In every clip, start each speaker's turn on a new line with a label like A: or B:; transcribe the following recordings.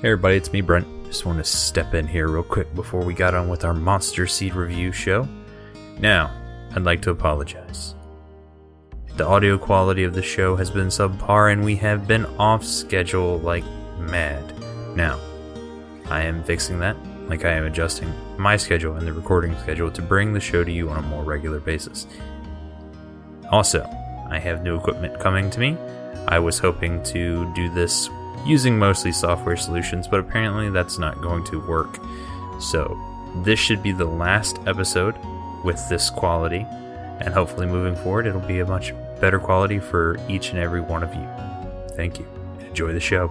A: Hey everybody, it's me, Brent. Just want to step in here real quick before we got on with our Monster Seed review show. Now, I'd like to apologize. The audio quality of the show has been subpar and we have been off schedule like mad. Now, I am fixing that, like I am adjusting my schedule and the recording schedule to bring the show to you on a more regular basis. Also, I have new equipment coming to me. I was hoping to do this using mostly software solutions, but apparently that's not going to work. So, this should be the last episode with this quality, and hopefully moving forward, it'll be a much better quality for each and every one of you. Thank you. Enjoy the show.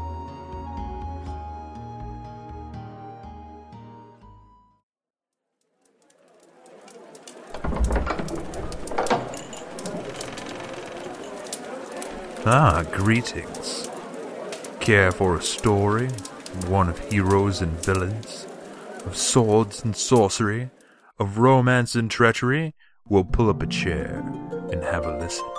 B: Ah, greetings. Care for a story? One of heroes and villains? Of swords and sorcery? Of romance and treachery? We'll pull up a chair and have a listen.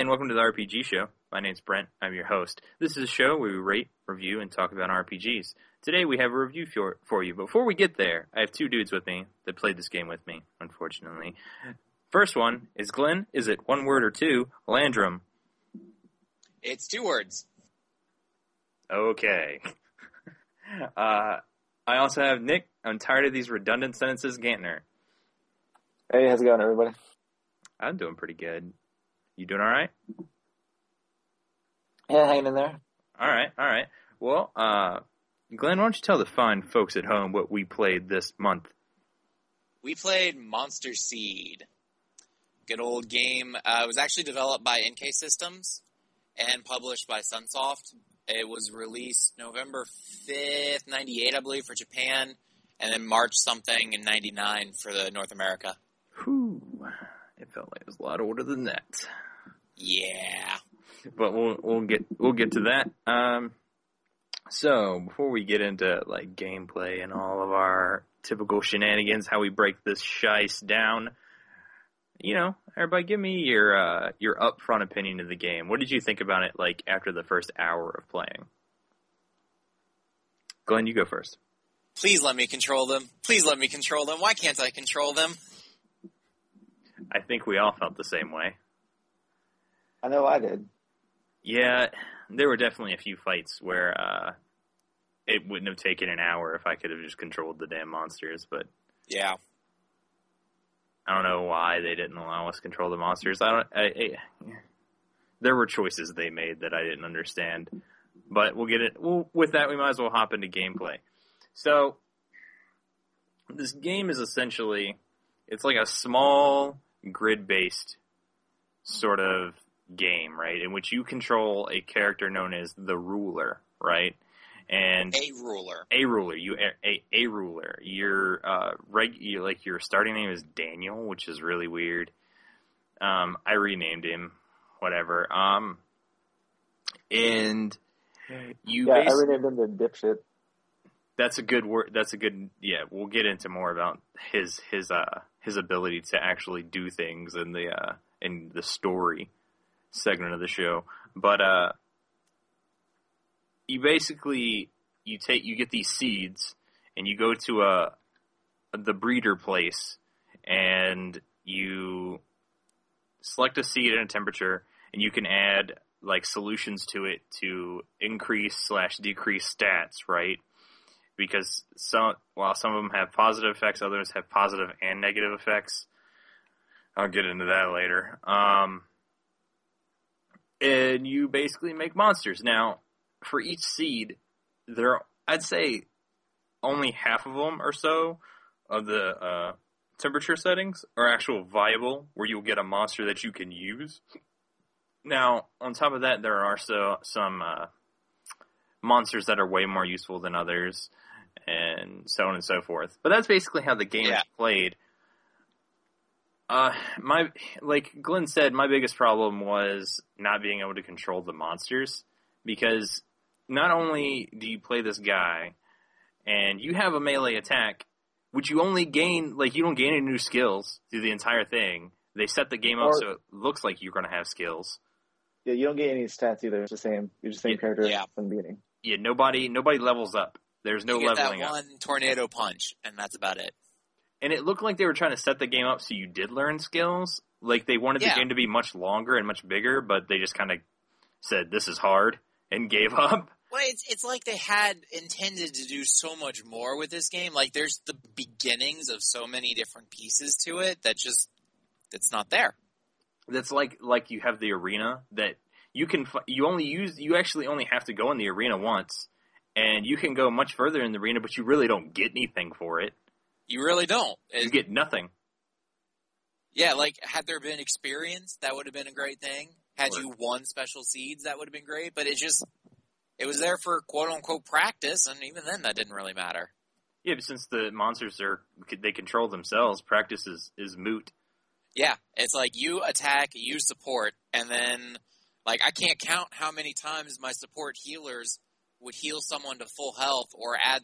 A: Hi, and welcome to the RPG Show. My name's Brent. I'm your host. This is a show where we rate, review, and talk about RPGs. Today we have a review for, for you. Before we get there, I have two dudes with me that played this game with me, unfortunately. First one is Glenn. Is it one word or two? Landrum.
C: It's two words.
A: Okay. uh, I also have Nick. I'm tired of these redundant sentences. Gantner.
D: Hey, how's it going, everybody?
A: I'm doing pretty good. You doing all right?
D: Yeah, hanging in there.
A: All right, all right. Well, uh, Glenn, why don't you tell the fine folks at home what we played this month?
C: We played Monster Seed. Good old game. Uh, it was actually developed by NK Systems and published by Sunsoft. It was released November 5th, 98, I believe, for Japan, and then March something in 99 for the North America.
A: Whew. It felt like it was a lot older than that.
C: Yeah.
A: But we'll we'll get we'll get to that. Um, so before we get into like gameplay and all of our typical shenanigans, how we break this shice down, you know, everybody, give me your uh, your upfront opinion of the game. What did you think about it? Like after the first hour of playing, Glenn, you go first.
C: Please let me control them. Please let me control them. Why can't I control them?
A: I think we all felt the same way.
D: I know I did.
A: Yeah, there were definitely a few fights where uh, it wouldn't have taken an hour if I could have just controlled the damn monsters, but
C: Yeah.
A: I don't know why they didn't allow us to control the monsters. I don't. I, I, there were choices they made that I didn't understand, but we'll get it. Well, with that, we might as well hop into gameplay. So, this game is essentially it's like a small grid-based sort of game, right? In which you control a character known as the ruler, right? And
C: A ruler.
A: a ruler, you a, a, a ruler. Your uh reg, you, like your starting name is Daniel, which is really weird. Um, I renamed him, whatever. Um, and you
D: yeah, I renamed him the dipshit.
A: that's a good word. That's a good. Yeah, we'll get into more about his his uh his ability to actually do things in the uh in the story segment of the show. But uh, you basically you take you get these seeds and you go to a the breeder place and you select a seed and a temperature and you can add like solutions to it to increase slash decrease stats, right? Because some while some of them have positive effects, others have positive and negative effects. I'll get into that later. Um, and you basically make monsters. Now, for each seed, there I'd say only half of them or so of the uh, temperature settings are actual viable, where you'll get a monster that you can use. Now, on top of that, there are so some uh, monsters that are way more useful than others, and so on and so forth. But that's basically how the game
C: Yeah.
A: is played. Uh, my like Glenn said, my biggest problem was not being able to control the monsters because not only do you play this guy and you have a melee attack, which you only gain like you don't gain any new skills through the entire thing. They set the game up
D: Or-
A: so it looks like you're going to have skills.
D: Yeah, you don't get any stats either. It's the same. You're just the same
A: Yeah,
D: character
C: yeah.
D: from the beginning.
A: Yeah, nobody nobody levels up. There's no
C: you get that
A: leveling up.
C: one tornado punch, and that's about it.
A: And it looked like they were trying to set the game up so you did learn skills. Like they wanted
C: Yeah.
A: the game to be much longer and much bigger, but they just kind of said this is hard and gave up.
C: Well, it's it's like they had intended to do so much more with this game. Like there's the beginnings of so many different pieces to it that just it's not there.
A: That's like like you have the arena that you can you only use you actually only have to go in the arena once, and you can go much further in the arena, but you really don't get anything for it.
C: You really don't. It-
A: You get nothing.
C: yeah, like had there been experience, that would have been a great thing. Had you won special seeds, that would have been great. But it just it was there for quote unquote practice, and even then, that didn't really matter.
A: Yeah, but since the monsters are they control themselves, practice is is moot.
C: Yeah, it's like you attack, you support, and then like I can't count how many times my support healers would heal someone to full health or add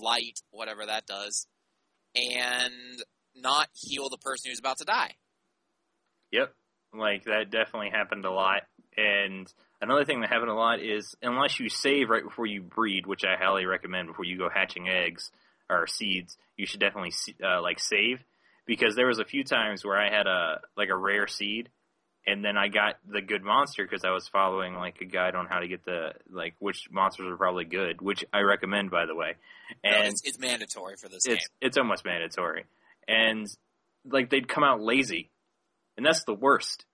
C: light, whatever that does, and not heal the person who's about to die.
A: Yep. Like that definitely happened a lot. And another thing that happened a lot is unless you save right before you breed, which I highly recommend before you go hatching eggs or seeds, you should definitely uh, like save because there was a few times where I had a like a rare seed and then I got the good monster because I was following like a guide on how to get the like which monsters are probably good, which I recommend by the way.
C: No,
A: And
C: it's, it's mandatory for this
A: it's
C: game.
A: it's almost mandatory, and like they'd come out lazy, and that's the worst.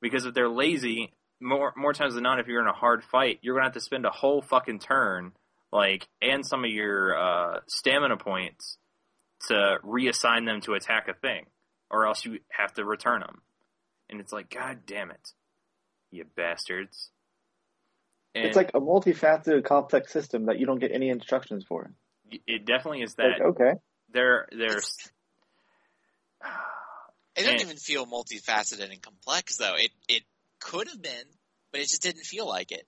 A: Because if they're lazy, more more times than not, if you're in a hard fight, you're gonna have to spend a whole fucking turn, like, and some of your uh, stamina points to reassign them to attack a thing, or else you have to return them. And it's like, god damn it, you bastards! And
D: It's like a multifaceted, complex system that you don't get any instructions for.
A: it definitely is that
D: Like, okay,
A: there there's
C: It doesn't even feel multifaceted and complex though. It it could have been, but it just didn't feel like it.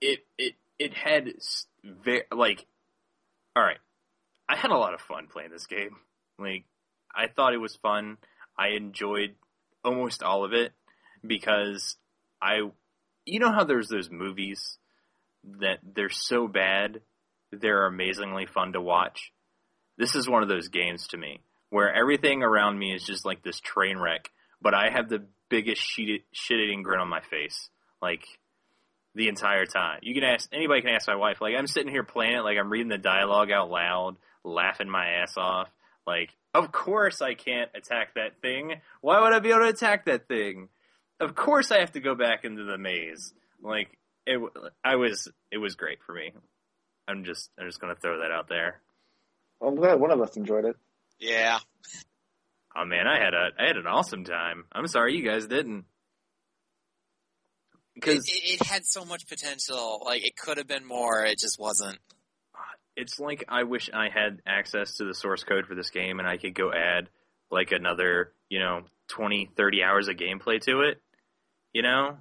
A: it it it had s- ve like all right i had a lot of fun playing this game like i thought it was fun i enjoyed almost all of it because i you know how there's those movies that they're so bad they're amazingly fun to watch this is one of those games to me where everything around me is just like this train wreck but i have the biggest shit eating grin on my face like the entire time. You can ask anybody can ask my wife. Like I'm sitting here playing it, like I'm reading the dialogue out loud, laughing my ass off. Like, of course I can't attack that thing. Why would I be able to attack that thing? Of course I have to go back into the maze. Like it, w- I was, it was great for me. I'm just, I'm just gonna throw that out there.
D: I'm glad one of us enjoyed it.
C: Yeah.
A: Oh man, I had a, I had an awesome time. I'm sorry you guys didn't.
C: It,
A: Because
C: it, it had so much potential. Like it could have been more. It just wasn't.
A: It's like I wish I had access to the source code for this game and I could go add like another, you know, 20, 30 hours of gameplay to it. You know?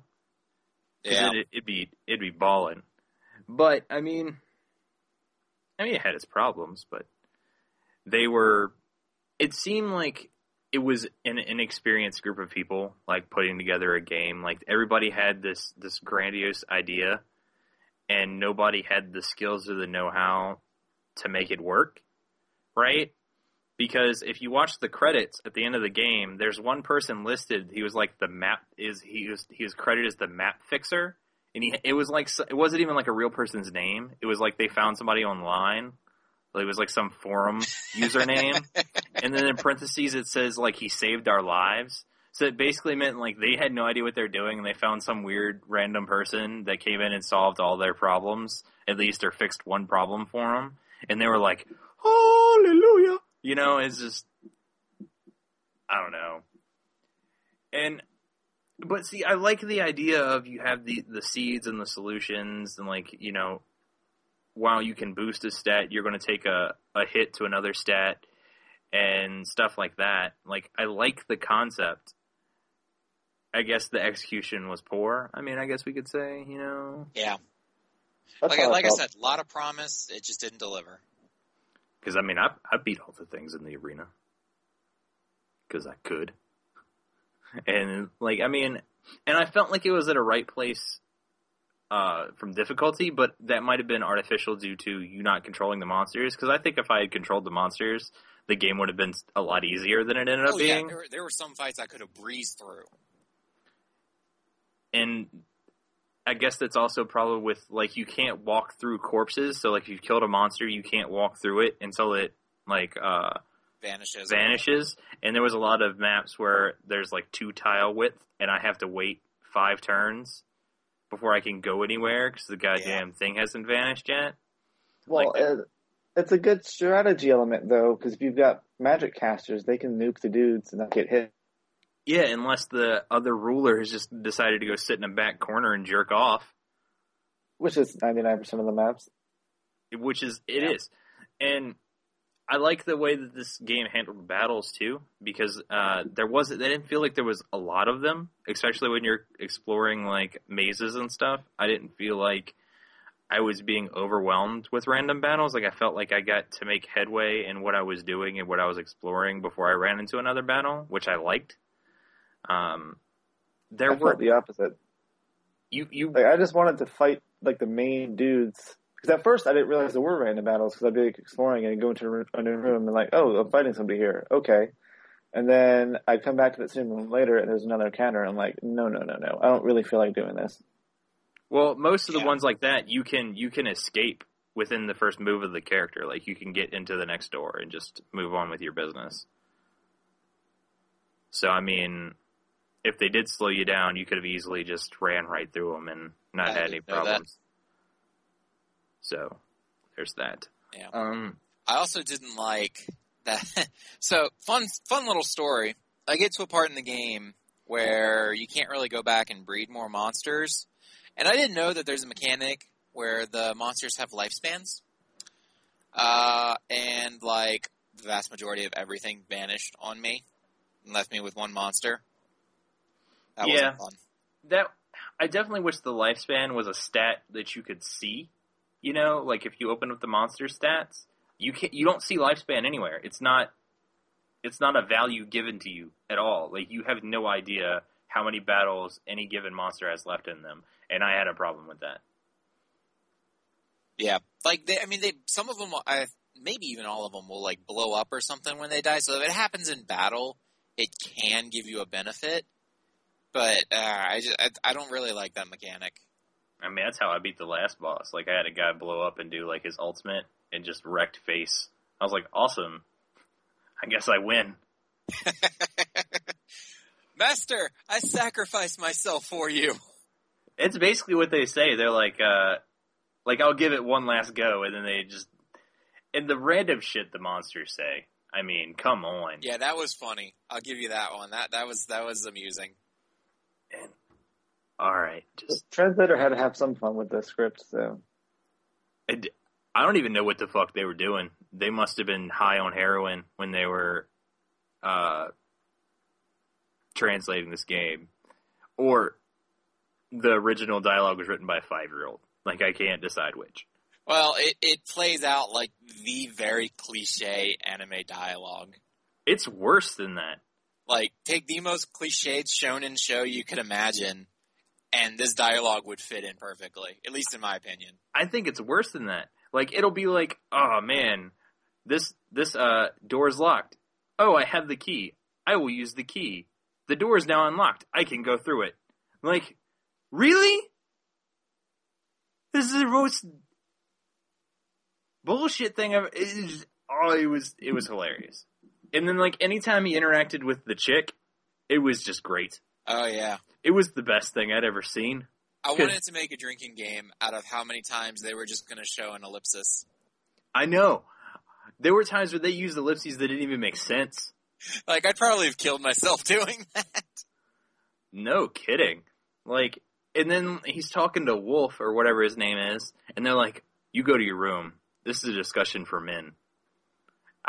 C: Yeah.
A: It, it'd be it'd be balling. But I mean I mean it had its problems, but they were it seemed like it was an inexperienced group of people like putting together a game. Like everybody had this this grandiose idea and nobody had the skills or the know-how to make it work, right? Because if you watch the credits at the end of the game, there's one person listed. He was like the map is he was he was credited as the map fixer, and he it was like it wasn't even like a real person's name. It was like they found somebody online. It was like some forum username, and then in parentheses it says like he saved our lives. So it basically meant like they had no idea what they're doing, and they found some weird random person that came in and solved all their problems, at least or fixed one problem for them, and they were like, "Hallelujah!" You know, it's just I don't know. And but see, I like the idea of you have the the seeds and the solutions, and like you know, while you can boost a stat, you're going to take a a hit to another stat and stuff like that. Like I like the concept. I guess the execution was poor. I mean, I guess we could say, you know,
C: Yeah.
D: That's
C: Like, like I
D: felt.
C: said, a lot of promise. It just didn't deliver.
A: because I mean, I I beat all the things in the arena because I could, and like I mean, and I felt like it was at a right place uh, from difficulty, but that might have been artificial due to you not controlling the monsters. Because I think if I had controlled the monsters, the game would have been a lot easier than it ended up
C: Oh yeah,
A: being.
C: there were, there were some fights I could have breezed through.
A: and I guess that's also probably with like you can't walk through corpses. So like if you've killed a monster, you can't walk through it until it like uh
C: Vanishes.
A: vanishes. And there was a lot of maps where there's like two tile width, and I have to wait five turns before I can go anywhere because the goddamn thing hasn't vanished yet.
D: Well,
A: like-
D: it, it's a good strategy element though, because if you've got magic casters, they can nuke the dudes and not get hit.
A: Yeah, unless the other ruler has just decided to go sit in a back corner and jerk off.
D: Which is ninety nine percent of the maps.
A: which is it
C: Yeah.
A: is, and I like the way that this game handled battles too, because uh, there was I didn't feel like there was a lot of them, especially when you're exploring like mazes and stuff. I didn't feel like I was being overwhelmed with random battles. Like I felt like I got to make headway in what I was doing and what I was exploring before I ran into another battle, which I liked. Um, there
D: I
A: were
D: felt the opposite.
A: you you
D: Like I just wanted to fight like the main dudes. Because at first I didn't realize there were random battles because I'd be like, exploring and go into a room- new room and like, oh, I'm fighting somebody here. Okay. And then I'd come back to that same room later and there's another encounter. And I'm like, no, no, no, no. I don't really feel like doing this.
A: Well, most of the
C: Yeah.
A: ones like that, you can you can escape within the first move of the character. Like you can get into the next door and just move on with your business. So I mean, if they did slow you down, you could have easily just ran right through them and not
C: I
A: had any
C: didn't know that.
A: problems. So there's that.
C: Yeah.
A: Um.
C: I also didn't like that. so fun, fun little story. I get to a part in the game where you can't really go back and breed more monsters, and I didn't know that there's a mechanic where the monsters have lifespans. Uh, and like the vast majority of everything vanished on me and left me with one monster. That
A: Yeah. that I definitely wish the lifespan was a stat that you could see. You know, like if you open up the monster stats, you can you don't see lifespan anywhere. It's not it's not a value given to you at all. Like you have no idea how many battles any given monster has left in them, and I had a problem with that.
C: Yeah, like they, I mean, they some of them, I maybe even all of them will like blow up or something when they die. So if it happens in battle, it can give you a benefit. But uh, I just I, I don't really like that mechanic.
A: I mean, that's how I beat the last boss. Like I had a guy blow up and do like his ultimate and just wrecked face. I was like, awesome. I guess I win.
C: Master, I sacrificed myself for you.
A: It's basically what they say. They're like, uh, like I'll give it one last go, and then they just and the random shit the monsters say. I mean, come on.
C: Yeah, that was funny. I'll give you that one. That that was that was amusing.
A: And, all right,
D: The
A: just
D: translator had to have some fun with the script, so
A: I d- I don't even know what the fuck they were doing. They must have been high on heroin when they were uh, translating this game, or the original dialogue was written by a five year old. Like I can't decide which.
C: Well, it it plays out like the very cliche anime dialogue.
A: It's worse than that.
C: Like take the most cliched shonen show you could imagine, and this dialogue would fit in perfectly. At least in my opinion.
A: I think it's worse than that. Like it'll be like, oh man, this this uh door is locked. Oh, I have the key. I will use the key. The door is now unlocked. I can go through it. Like, really? This is the most bullshit thing is, oh, it was it was hilarious. And then like anytime he interacted with the chick, it was just great.
C: Oh yeah.
A: It was the best thing I'd ever seen.
C: I wanted to make a drinking game out of how many times they were just going to show an ellipsis.
A: I know. There were times where they used ellipses that didn't even make sense.
C: like I'd probably have killed myself doing that.
A: No kidding. Like, and then he's talking to Wolf or whatever his name is, and they're like, "You go to your room. This is a discussion for men."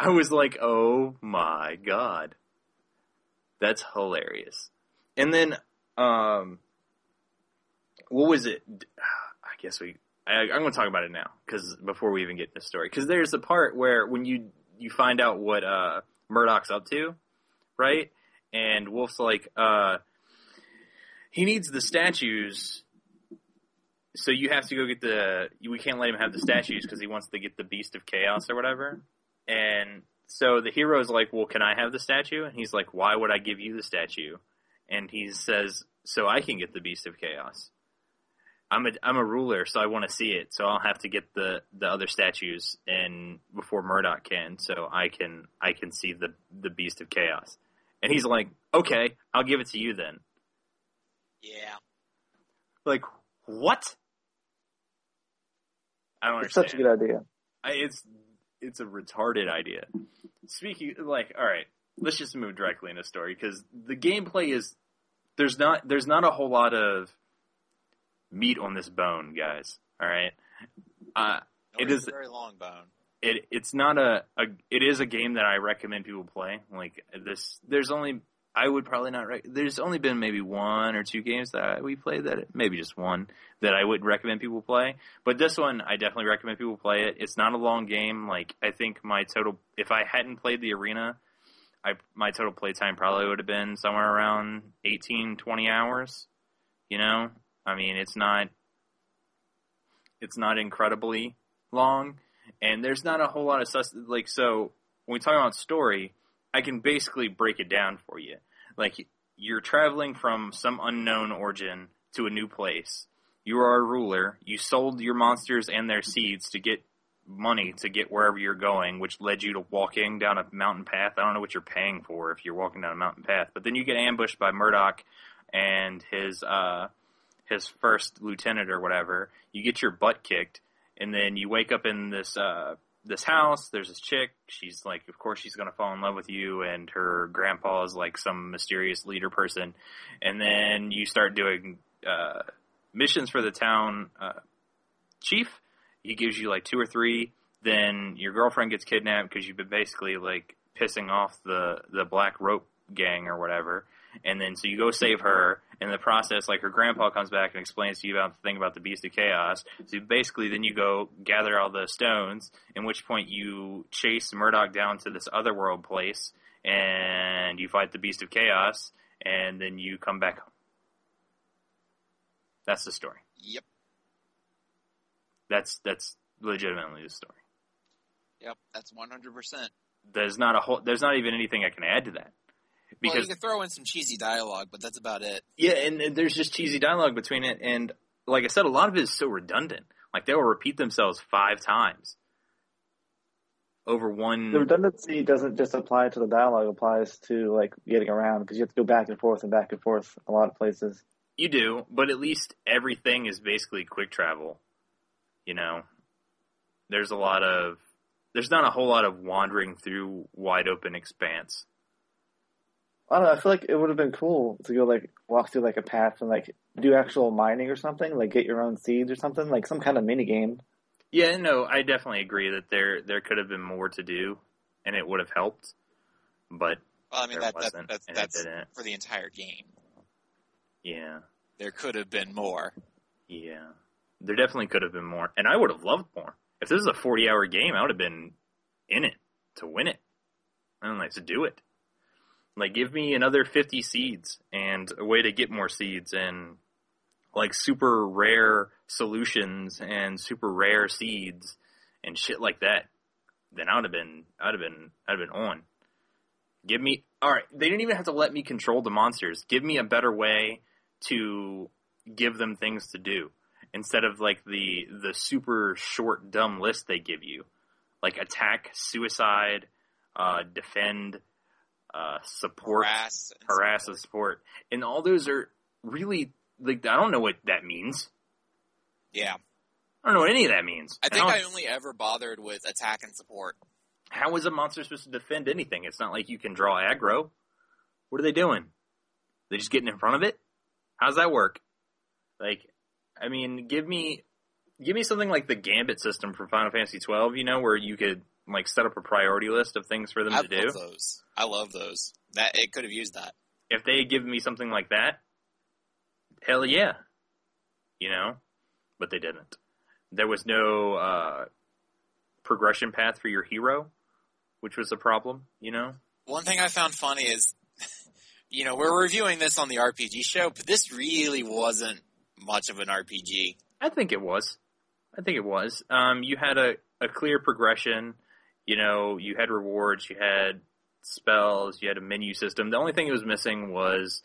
A: I was like, "Oh my god, that's hilarious." And then, um, what was it? I guess we. I, I'm going to talk about it now because before we even get to the story, because there's a part where when you you find out what uh, Murdoch's up to, right? And Wolf's like, uh, he needs the statues, so you have to go get the. We can't let him have the statues because he wants to get the Beast of Chaos or whatever. And so the hero's like, "Well, can I have the statue?" And he's like, "Why would I give you the statue?" And he says, "So I can get the Beast of Chaos." I'm a I'm a ruler, so I want to see it. So I'll have to get the the other statues and before Murdoch can, so I can I can see the the Beast of Chaos. And he's like, "Okay, I'll give it to you then."
C: Yeah.
A: Like what? I don't
D: It's
A: understand.
D: such a good idea.
A: I, it's it's a retarded idea. Speaking like, all right, let's just move directly into story because the gameplay is there's not there's not a whole lot of meat on this bone, guys. All right, uh,
C: no,
A: it is
C: a very long bone.
A: it it's not a, a it is a game that I recommend people play. Like this, there's only I would probably not. Rec- there's only been maybe one or two games that we played that maybe just one that I would recommend people play. But this one, I definitely recommend people play it. It's not a long game. Like I think my total, if I hadn't played the arena, I my total playtime probably would have been somewhere around 18, 20 hours. You know, I mean, it's not it's not incredibly long, and there's not a whole lot of sus- like so. When we talk about story, I can basically break it down for you. Like you're traveling from some unknown origin to a new place. You are a ruler. You sold your monsters and their seeds to get money to get wherever you're going, which led you to walking down a mountain path. I don't know what you're paying for if you're walking down a mountain path, but then you get ambushed by Murdoch and his uh, his first lieutenant or whatever. You get your butt kicked, and then you wake up in this uh, this house. There's this chick. She's like, of course, she's gonna fall in love with you, and her grandpa is like some mysterious leader person. And then you start doing uh, missions for the town uh, chief. He gives you like two or three. Then your girlfriend gets kidnapped because you've been basically like pissing off the the black rope gang or whatever. And then so you go save her. In the process, like her grandpa comes back and explains to you about the thing about the beast of chaos. So basically, then you go gather all the stones. In which point you chase Murdoch down to this otherworld place, and you fight the beast of chaos, and then you come back home. That's the story.
C: Yep.
A: That's that's legitimately the story.
C: Yep. That's one hundred percent.
A: There's not a whole. There's not even anything I can add to that.
C: Well,
A: Because
C: you can throw in some cheesy dialogue, but that's about it.
A: yeah, and, and there's just cheesy dialogue between it, and like I said, a lot of it is so redundant. Like they will repeat themselves five times over one.
D: The redundancy doesn't just apply to the dialogue; it applies to like getting around because you have to go back and forth and back and forth a lot of places.
A: You do, but at least everything is basically quick travel. You know, there's a lot of there's not a whole lot of wandering through wide open expanse.
D: I don't know. I feel like it would have been cool to go like walk through like a path and like do actual mining or something, like get your own seeds or something, like some kind of mini game.
A: Yeah, no, I definitely agree that there there could have been more to do, and it would have helped. But
C: Well, I mean
A: There
C: that, that
A: wasn't,
C: that's
A: and it
C: that's
A: didn't.
C: for the entire game.
A: yeah,
C: There could have been more.
A: yeah, there definitely could have been more, and I would have loved more. If this is a forty hour game, I would have been in it to win it. I don't like to do it. Like, give me another fifty seeds and a way to get more seeds and like super rare solutions and super rare seeds and shit like that. Then I would have been, I'd have been, I'd have been on. Give me, all right. They didn't even have to let me control the monsters. Give me a better way to give them things to do instead of like the the super short dumb list they give you, like attack, suicide, uh, defend, uh, support,
C: Harass, and
A: harass,
C: support.
A: and support, and all those are really like I don't know what that means.
C: Yeah,
A: I don't know what any of that means.
C: I think
A: don't-
C: I only ever bothered with attack and support.
A: How is a monster supposed to defend anything? It's not like you can draw aggro. What are they doing? They just getting in front of it? How's that work? Like, I mean, give me give me something like the Gambit system from Final Fantasy twelve. You know, where you could like set up a priority list of things for them
C: I
A: to
C: love
A: do.
C: those. I love those. That it could have used that.
A: If they give me something like that, hell yeah, you know. But they didn't. There was no uh, progression path for your hero, which was a problem. You know.
C: One thing I found funny is, you know, we're reviewing this on the RPG show, but this really wasn't much of an RPG.
A: I think it was. I think it was. Um, you had a, a clear progression. You know, you had rewards, you had spells, you had a menu system. The only thing it was missing was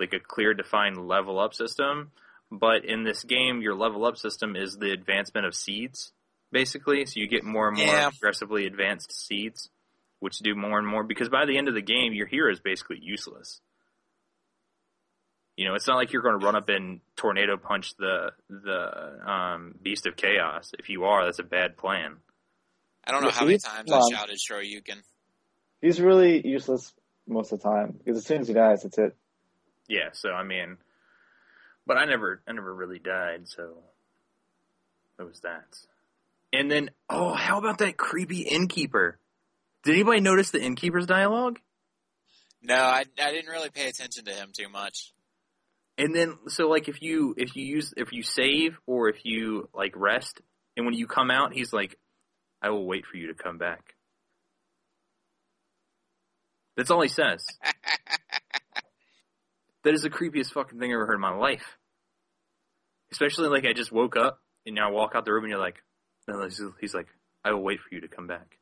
A: like a clear defined level up system. But in this game, your level up system is the advancement of seeds, basically. So you get more and more
C: Yeah.
A: progressively advanced seeds, which do more and more. Because by the end of the game, your hero is basically useless. You know, it's not like you're going to run up and tornado punch the the um, beast of chaos. If you are, that's a bad plan.
C: I don't know how many times
D: well,
C: I shouted Shoryuken.
D: He's really useless most of the time because as soon as he dies, that's it.
A: Yeah, so I mean, but I never, I never really died, so it was that. And then, oh, how about that creepy innkeeper? Did anybody notice the innkeeper's dialogue?
C: No, I, I didn't really pay attention to him too much.
A: And then, so like, if you if you use if you save or if you like rest, and when you come out, he's like, "I will wait for you to come back." That's all he says. that is the creepiest fucking thing I ever heard in my life. Especially like I just woke up and now I walk out the room and you're like, no, he's, like, I will wait for you to come back.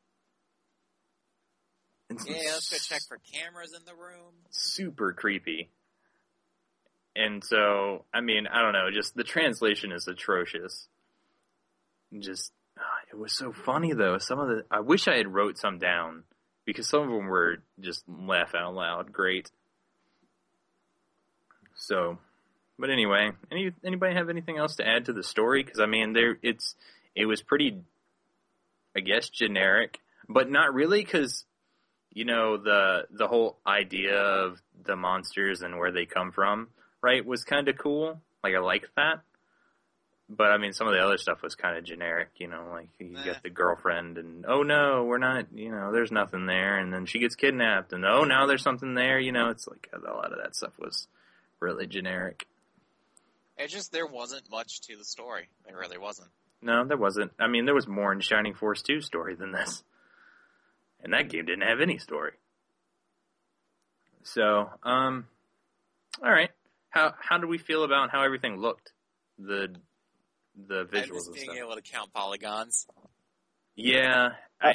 A: And
C: Yeah, let's go check for cameras in the room.
A: super creepy. And so, I mean, I don't know, just the translation is atrocious. Just, it was so funny though. Some of the, I wish I had wrote some down because some of them were just laugh out loud great. So, but anyway, any anybody have anything else to add to the story? Because I mean, there it's it was pretty, I guess, generic, but not really because you know the the whole idea of the monsters and where they come from, right, was kind of cool. Like I like that. But I mean, some of the other stuff was kind of generic, you know, like you get the girlfriend and oh no, we're not, you know, there's nothing there, and then she gets kidnapped, and oh now there's something there, you know, it's like a lot of that stuff was really generic.
C: It just there wasn't much to the story. There really wasn't.
A: No, there wasn't. I mean, there was more in Shining Force 2 story than this. And that game didn't have any story. So, um, all right. How how do we feel about how everything looked? The the
C: I
A: visuals
C: miss
A: and
C: being
A: stuff.
C: able to count polygons.
A: Yeah. I,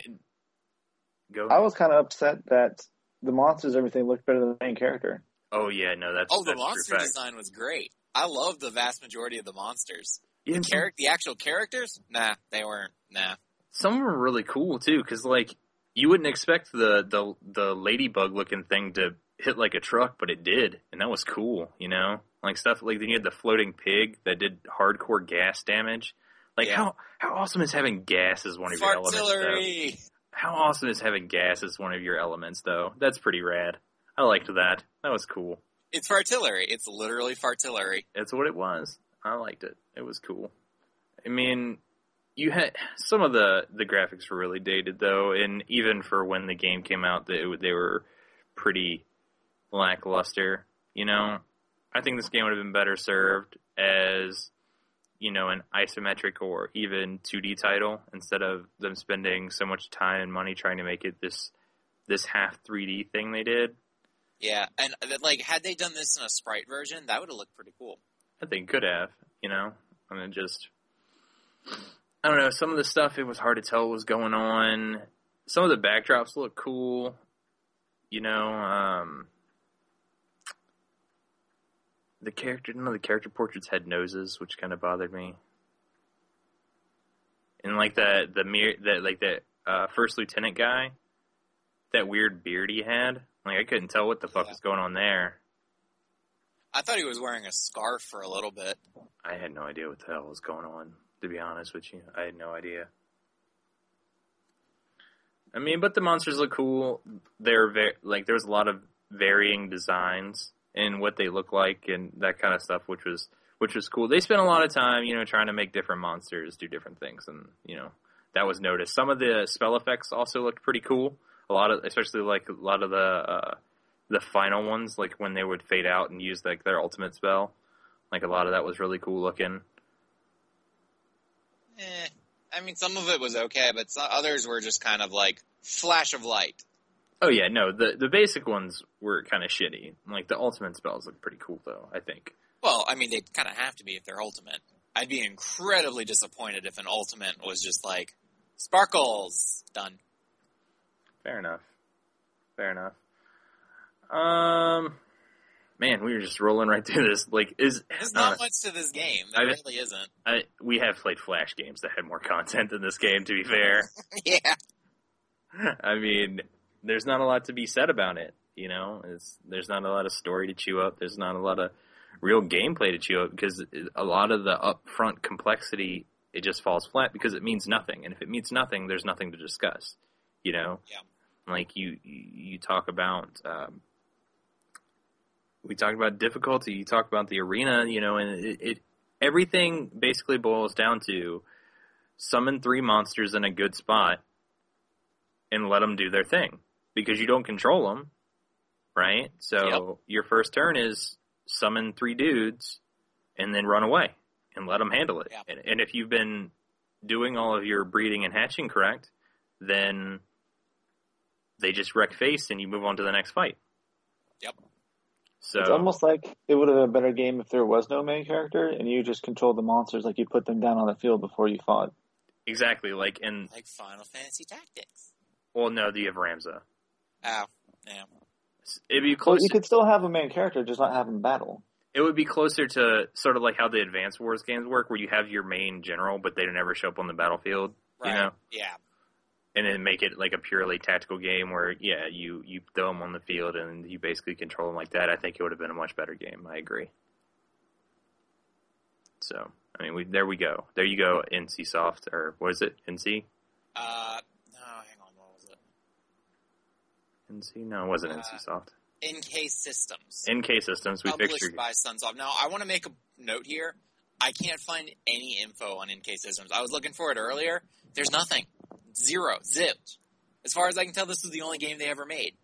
A: go.
D: I was kind of upset that the monsters, everything looked better than the main character.
A: oh yeah, no, that's
C: Oh, the
A: that's
C: monster
A: true fact.
C: design was great. I love the vast majority of the monsters.
A: Yeah,
C: The charac- the actual characters, nah, they weren't. Nah,
A: some of them are really cool too, because like you wouldn't expect the the the ladybug looking thing to hit like a truck, but it did, and that was cool. You know, like stuff like then you had the floating pig that did hardcore gas damage. Like
C: Yeah.
A: how how awesome is having gas as one of your elements? How awesome is having gas as one of your elements though? That's pretty rad. I liked that. That was cool.
C: It's fartillery. It's literally fartillery.
A: That's what it was. I liked it. It was cool. I mean, you had some of the the graphics were really dated though, and even for when the game came out, they they were pretty lackluster. You know, I think this game would have been better served as you know an isometric or even 2D title instead of them spending so much time and money trying to make it this this half 3D thing they did.
C: Yeah, and uh, like had they done this in a sprite version, that would have looked pretty cool.
A: I think could have, you know. I mean, just I don't know. Some of the stuff it was hard to tell what was going on. Some of the backdrops look cool, you know. Um, the character, none of the character portraits had noses, which kind of bothered me. And like the the mirror, that like the uh, first lieutenant guy, that weird beard he had. Like I couldn't tell what the fuck
C: Yeah.
A: was going on there.
C: I thought he was wearing a scarf for a little bit.
A: I had no idea what the hell was going on, to be honest with you. I had no idea. I mean, but the monsters look cool. They're very like there's a lot of varying designs in what they look like and that kind of stuff, which was which was cool. They spent a lot of time, you know, trying to make different monsters do different things, and you know that was noticed. Some of the spell effects also looked pretty cool. A lot of, especially like a lot of the uh, the final ones, like when they would fade out and use like their ultimate spell. Like a lot of that was really cool looking.
C: Eh, I mean, some of it was okay, but some, others were just kind of like flash of light.
A: Oh yeah, no, the the basic ones were kind of shitty. Like the ultimate spells look pretty cool though. I think.
C: Well, I mean, they kind of have to be if they're ultimate. I'd be incredibly disappointed if an ultimate was just like sparkles done.
A: Fair enough. Fair enough. Um, man, we were just rolling right through this. Like, is
C: There's not
A: uh,
C: much to this game. There
A: I-
C: really isn't.
A: I, we have played Flash games that had more content than this game. To be fair,
C: yeah.
A: I mean, there's not a lot to be said about it. You know, it's there's not a lot of story to chew up. There's not a lot of real gameplay to chew up because a lot of the upfront complexity it just falls flat because it means nothing. And if it means nothing, there's nothing to discuss. You know,
C: Yeah.
A: like you you talk about. Um, we talked about difficulty. You talk about the arena. You know, and it, it everything basically boils down to summon three monsters in a good spot and let them do their thing because you don't control them, right? So your first turn is summon three dudes and then run away and let them handle it.
C: Yeah.
A: And, and if you've been doing all of your breeding and hatching correct, then they just wreck face and you move on to the next fight.
C: Yep.
A: So
D: It's almost like it would have been a better game if there was no main character and you just controlled the monsters, like you put them down on the field before you fought.
A: exactly like in
C: Like Final Fantasy Tactics.
A: well no, the have Ramza.
C: Oh, yeah.
A: It'd be
D: Well, you could still have a main character, just not have him battle.
A: It would be closer to sort of like how the Advance Wars games work, where you have your main general, but they never show up on the battlefield.
C: Right.
A: You know,
C: Yeah.
A: and then make it like a purely tactical game where yeah, you you throw them on the field and you basically control them like that. I think it would have been a much better game. I agree. So I mean, we there we go. There you go. NC Soft or what is it? NC?
C: Uh, no, hang on. What was it?
A: NC? No, it wasn't
C: Uh,
A: NC Soft.
C: NK Systems.
A: NK Systems. We
C: published
A: fixed your
C: by Sunsoft. Now, I want to make a note here. I can't find any info on NK Systems. I was looking for it earlier. There's nothing. Zero. Zilch. As far as I can tell, this was the only game they ever made.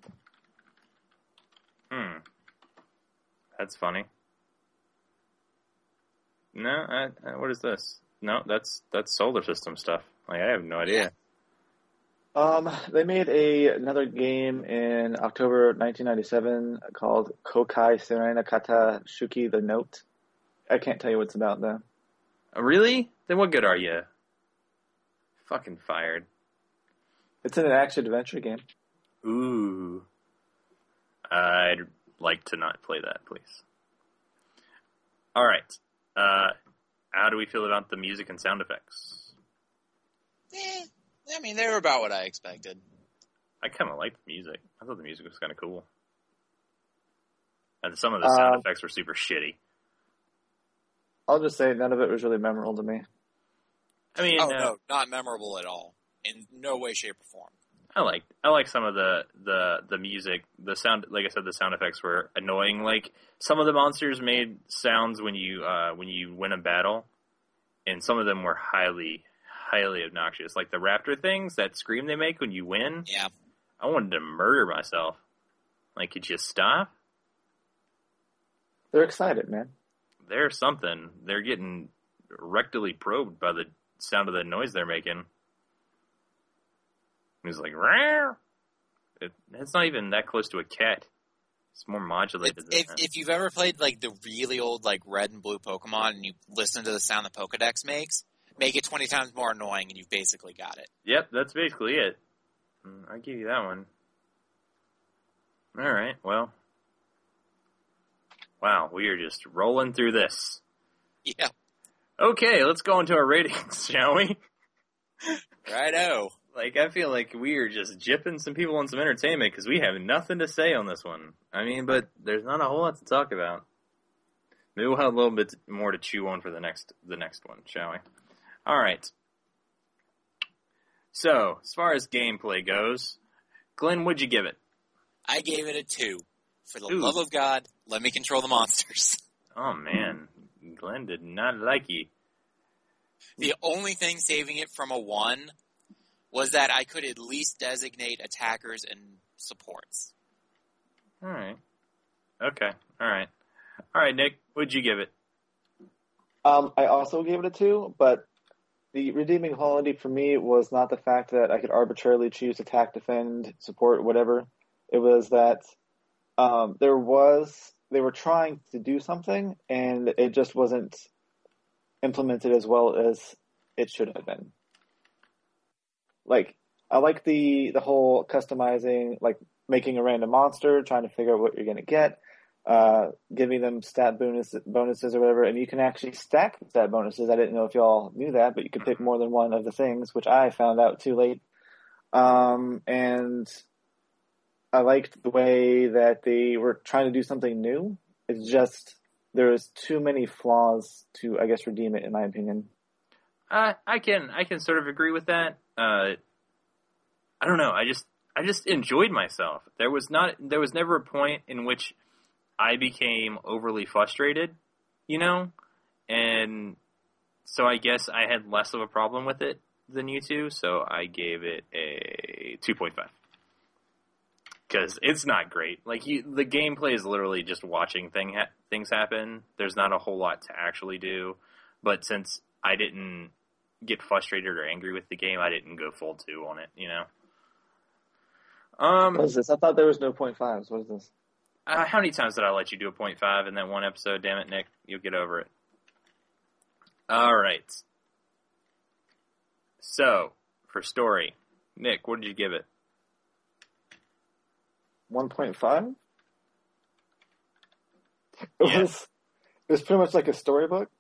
A: Hmm. That's funny. No, I, I, what is this? No, that's that's solar system stuff. Like I have no idea.
D: Um, they made a another game in October 1997 called Kokai Serena Kata Shuki the Note. I can't tell you what it's about though.
A: Uh, Really? Then what good are you? Fucking fired.
D: It's an action adventure game.
A: Ooh. I'd like to not play that, please. All right. Uh, how do we feel about the music and sound effects?
C: I mean, they were about what I expected.
A: I kind of liked the music. I thought the music was kind of cool. And some of the sound
D: Uh,
A: effects were super shitty.
D: I'll just say none of it was really memorable to me.
A: I mean,
C: oh
A: uh,
C: no, not memorable at all. In no way, shape, or form.
A: I liked I like some of the the the music. The sound, like I said, the sound effects were annoying. Like some of the monsters made sounds when you uh, when you win a battle, and some of them were highly highly obnoxious. Like the raptor things, that scream they make when you win.
C: Yeah.
A: I wanted to murder myself. Like, could you stop?
D: They're excited, man.
A: They're something. They're getting rectally probed by the sound of the noise they're making. He's like, Rawr! It, it's not even that close to a cat. It's more
C: If,
A: modulated than
C: if,
A: that.
C: if you've ever played like the really old like red and blue Pokemon and you listen to the sound the Pokedex makes, make it twenty times more annoying and you've basically got it.
A: Yep, that's basically it. Mm, I'll give you that one. All right, well. Wow, we are just rolling through this.
C: Yeah.
A: Okay, let's go into our ratings, shall we?
C: Righto.
A: Like, I feel like we are just jipping some people on some entertainment because we have nothing to say on this one. I mean, but there's not a whole lot to talk about. Maybe we'll have a little bit more to chew on for the next the next one, shall we? All right. So, as far as gameplay goes, Glenn, what'd you give it?
C: I gave it a two. For the
A: Ooh.
C: love of God, let me control the monsters.
A: Oh man, Glenn did not like you.
C: The only thing saving it from a one was that I could at least designate attackers and supports.
A: All right. Okay. All right. All right, Nick, what'd you give it?
D: Um, I also gave it a two, but the redeeming quality for me was not the fact that I could arbitrarily choose attack, defend, support, whatever. It was that um, there was they were trying to do something, and it just wasn't implemented as well as it should have been. Like I like the the whole customizing, like making a random monster, trying to figure out what you're going to get uh, giving them stat bonus, bonuses or whatever, and you can actually stack stat bonuses. I didn't know if y'all knew that, but you could pick more than one of the things, which I found out too late. Um, and I liked the way that they were trying to do something new. It's just there is too many flaws to, I guess, redeem it, in my opinion.
A: Uh, I can I can sort of agree with that. Uh, I don't know. I just I just enjoyed myself. There was not there was never a point in which I became overly frustrated, you know, and so I guess I had less of a problem with it than you two. So I gave it a two point five because it's not great. Like you, the gameplay is literally just watching thing ha- things happen. There's not a whole lot to actually do, but since I didn't get frustrated or angry with the game, I didn't go full two on it. You know. Um,
D: What is this? I thought there was no point fives. What is this?
A: Uh, how many times did I let you do a point five in that one episode? Damn it, Nick, you'll get over it. All right. So for story, Nick, what did you give it?
D: One point five. It
A: Yeah.
D: was. It was pretty much like a storybook,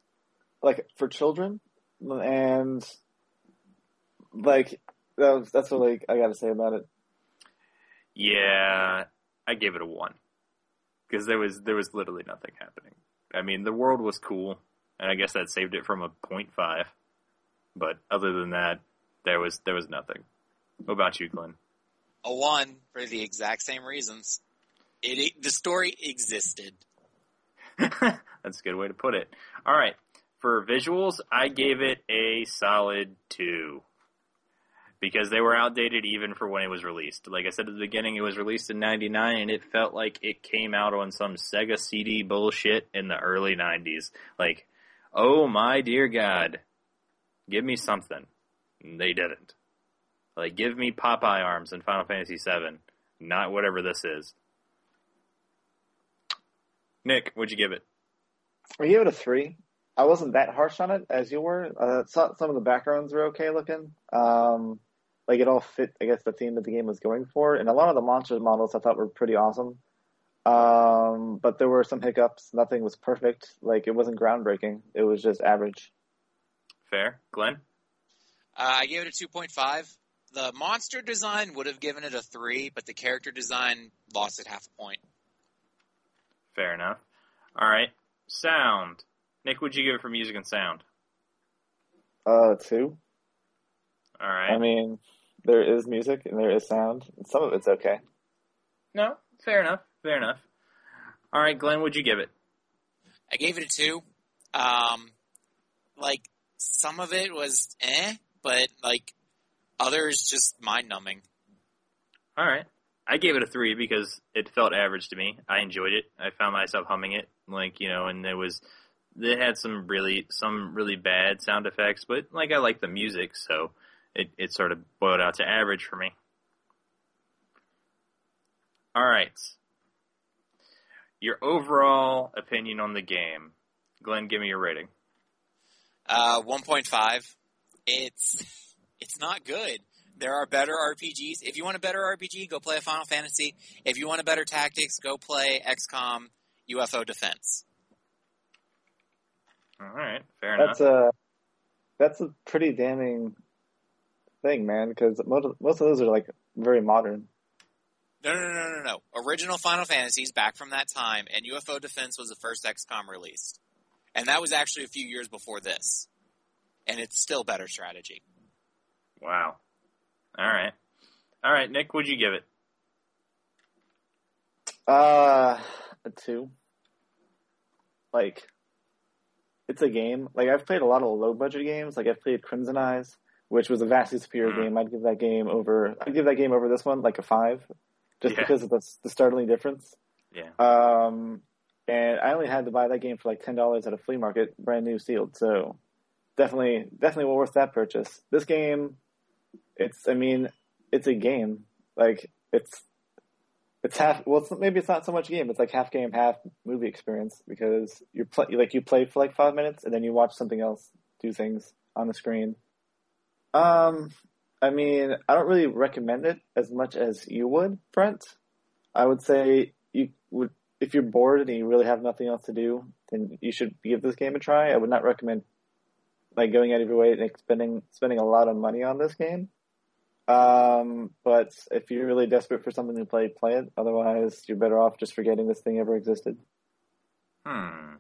D: like for children, and like that was, that's what like I got to say about it.
A: Yeah, I gave it a one because there was there was literally nothing happening. I mean, the world was cool, and I guess that saved it from a point five. But other than that, there was there was nothing. What about you, Glenn?
C: A one for the exact same reasons. It the story existed.
A: That's a good way to put it. All right, for visuals, I gave it a solid two because they were outdated even for when it was released. Like I said at the beginning, it was released in '99, and it felt like it came out on some Sega CD bullshit in the early '90s. Like, oh my dear God, give me something. And they didn't. Like, give me Popeye arms in Final Fantasy VII, not whatever this is. Nick, what'd you give it?
D: I gave it a three. I wasn't that harsh on it as you were. Uh, some of the backgrounds were okay looking. Um, like it all fit, I guess, the theme that the game was going for, and a lot of the monster models I thought were pretty awesome. Um, but there were some hiccups. Nothing was perfect. Like it wasn't groundbreaking. It was just average.
A: Fair. Glenn?
C: Uh, I gave it a 2.5. The monster design would have given it a 3, but the character design lost it half a point.
A: Fair enough. All right. Sound. Nick, what'd you give it for music and sound?
D: Uh, two.
A: All right.
D: I mean, there is music and there is sound. And some of it's okay.
A: no, fair enough. Fair enough. All right, Glenn, what'd you give it?
C: I gave it a 2. Um, like, some of it was eh, but, like, others just mind numbing.
A: All right. I gave it a three because it felt average to me. I enjoyed it. I found myself humming it, like you know, and there was, it had some really some really bad sound effects, but like I like the music, so it it sort of boiled out to average for me. All right. Your overall opinion on the game, Glenn. Give me your rating.
C: Uh, 1.5. It's, it's not good. There are better RPGs. If you want a better RPG, go play a Final Fantasy. If you want a better tactics, go play XCOM UFO Defense.
A: All right, fair
D: That's
A: enough.
D: That's a that's a pretty damning thing, man. Because most of, most of those are like very modern.
C: No, no, no, no, no. Original Final Fantasies back from that time, and UFO Defense was the first XCOM released. And that was actually a few years before this. And it's still better strategy.
A: Wow. All right. All right, Nick, what'd you give it?
D: Uh, a two. Like, it's a game. Like I've played a lot of low budget games. Like I've played Crimson Eyes, which was a vastly superior
A: Mm.
D: game. I'd give that game over. I'd give that game over this one like a five, just
A: Yeah.
D: because of the, the startling difference.
A: Yeah.
D: Um, and I only had to buy that game for like ten dollars at a flea market, brand new sealed. So definitely, definitely well worth that purchase. This game, it's. I mean, it's a game. Like it's. It's half. Well, it's, maybe it's not so much game. It's like half game, half movie experience because you're play, like you play for like five minutes and then you watch something else do things on the screen. Um, I mean, I don't really recommend it as much as you would, Brent. I would say you would if you're bored and you really have nothing else to do, then you should give this game a try. I would not recommend like going out of your way and spending spending a lot of money on this game. Um, but if you're really desperate for something to play, play it. Otherwise, you're better off just forgetting this thing ever existed.
A: Hmm.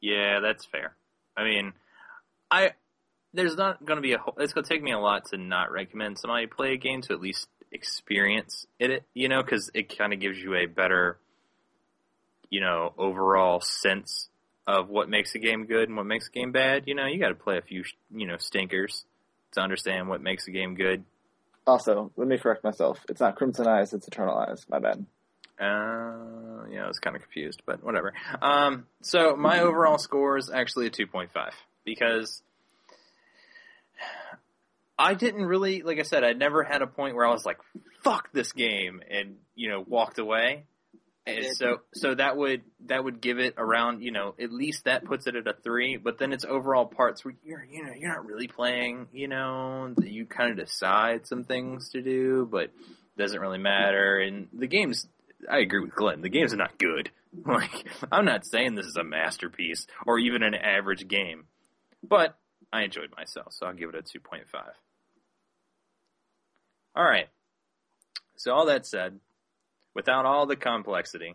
A: Yeah, that's fair. I mean, I there's not going to be a. whole- It's going to take me a lot to not recommend somebody play a game to at least experience it. You know, because it kind of gives you a better, you know, overall sense of what makes a game good and what makes a game bad. You know, you got to play a few, you know, stinkers to understand what makes a game good.
D: Also, let me correct myself. It's not Crimson Eyes, it's Eternal Eyes. My bad.
A: Uh, yeah, I was kind of confused, but whatever. Um, so my overall score is actually a 2.5 because I didn't really, like I said, I never had a point where I was like, "Fuck this game," and you know, walked away. And so, so that would that would give it around, you know, at least that puts it at a three. But then it's overall parts where you're, you know, you're not really playing, you know, you kind of decide some things to do, but it doesn't really matter. And the game's, I agree with Glenn, the game's are not good. Like, I'm not saying this is a masterpiece or even an average game, but I enjoyed myself, so I'll give it a 2.5. All right. So all that said, without all the complexity,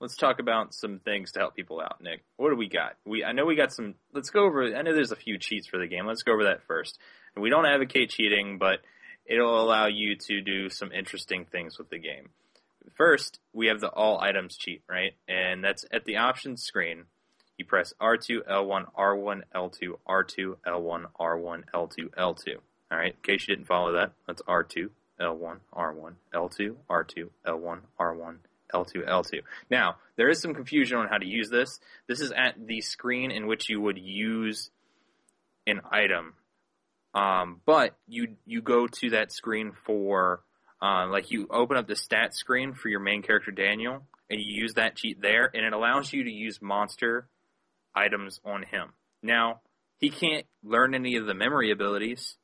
A: let's talk about some things to help people out. Nick, what do we got? We I know we got some. Let's go over. I know there's a few cheats for the game. Let's go over that first. And we don't advocate cheating, but it'll allow you to do some interesting things with the game. First, we have the all items cheat, right? And that's at the options screen. You press R2, L1, R1, L2, R2, L1, R1, L2, L2. All right. In case you didn't follow that, that's R2, L1, R1, L2, R2, L1, R1, L2, L2. Now, there is some confusion on how to use this. This is at the screen in which you would use an item. Um, but you you go to that screen for uh, like you open up the stat screen for your main character Daniel, and you use that cheat there, and it allows you to use monster items on him. Now he can't learn any of the memory abilities,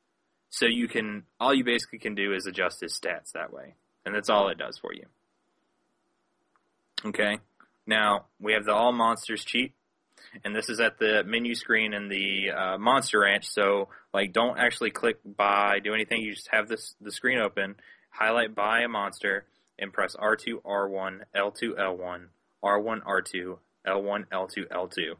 A: so you can all you basically can do is adjust his stats that way, and that's all it does for you. Okay. Now we have the all monsters cheat, and this is at the menu screen in the uh, monster ranch. So like, don't actually click buy, do anything. You just have this the screen open, highlight buy a monster, and press R2 R1 L2 L1 R1 R2 L1 L2 L2.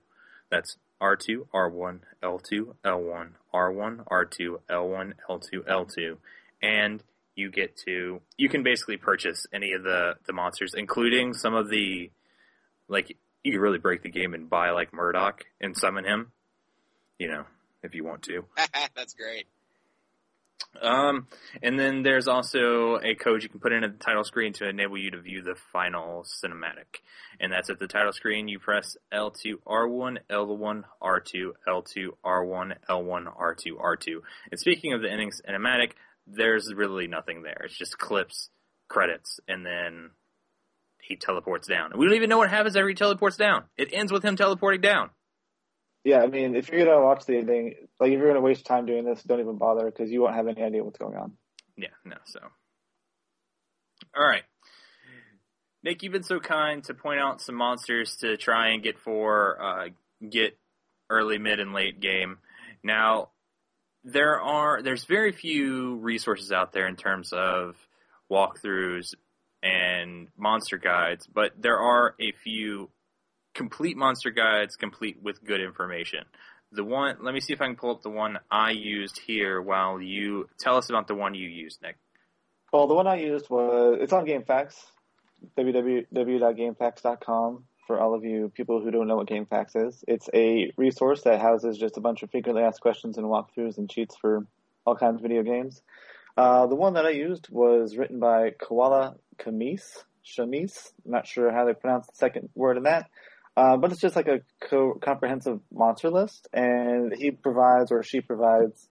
A: That's R2 R1 L2 L1 R1 R2 L1 L2 L2, and you get to you can basically purchase any of the the monsters, including some of the like you could really break the game and buy like Murdoch and summon him, you know, if you want to.
C: That's great.
A: Um, and then there's also a code you can put in at the title screen to enable you to view the final cinematic. And that's at the title screen. You press L2, R1, L1, R2, L2, R1, L1, R2, R2. And speaking of the ending cinematic, there's really nothing there. It's just clips, credits, and then he teleports down. And we don't even know what happens after he teleports down. It ends with him teleporting down.
D: Yeah, I mean, if you're gonna watch the ending, like if you're gonna waste time doing this, don't even bother because you won't have any idea what's going on.
A: Yeah, no, so. All right. Nick, you've been so kind to point out some monsters to try and get for, uh, get early, mid, and late game. Now, there are, there's very few resources out there in terms of walkthroughs and monster guides, but there are a few complete monster guides complete with good information. the one. Let me see if I can pull up the one I used here. While you tell us about the one you used, Nick.
D: Well, the one I used was it's on GameFAQs, www.gamefaqs.com for all of you people who don't know what GameFAQs is. It's a resource that houses just a bunch of frequently asked questions and walkthroughs and cheats for all kinds of video games. Uh, the one that I used was written by Koala Kamis, Shamis. I'm not sure how they pronounce the second word in that. Uh, but it's just like a co- comprehensive monster list, and he provides or she provides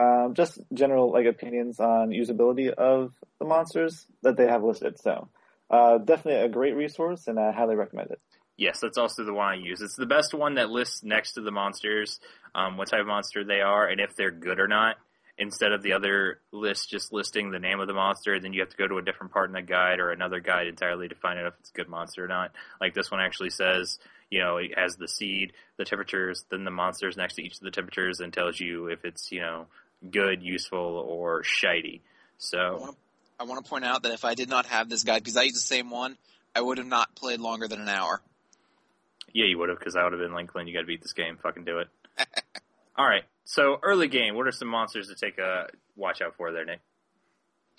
D: um, just general like opinions on usability of the monsters that they have listed. So uh, definitely a great resource, and I highly recommend it.
A: Yes, that's also the one I use. It's the best one that lists next to the monsters um, what type of monster they are and if they're good or not. Instead of the other list just listing the name of the monster, then you have to go to a different part in the guide or another guide entirely to find out if it's a good monster or not. Like this one actually says, you know, it has the seed, the temperatures, then the monsters next to each of the temperatures, and tells you if it's you know good, useful, or shitey. So
C: I want to point out that if I did not have this guide, because I use the same one, I would have not played longer than an hour.
A: Yeah, you would have, because I would have been like, Glenn, you got to beat this game. Fucking do it. All right. So early game, what are some monsters to take a watch out for there, Nick?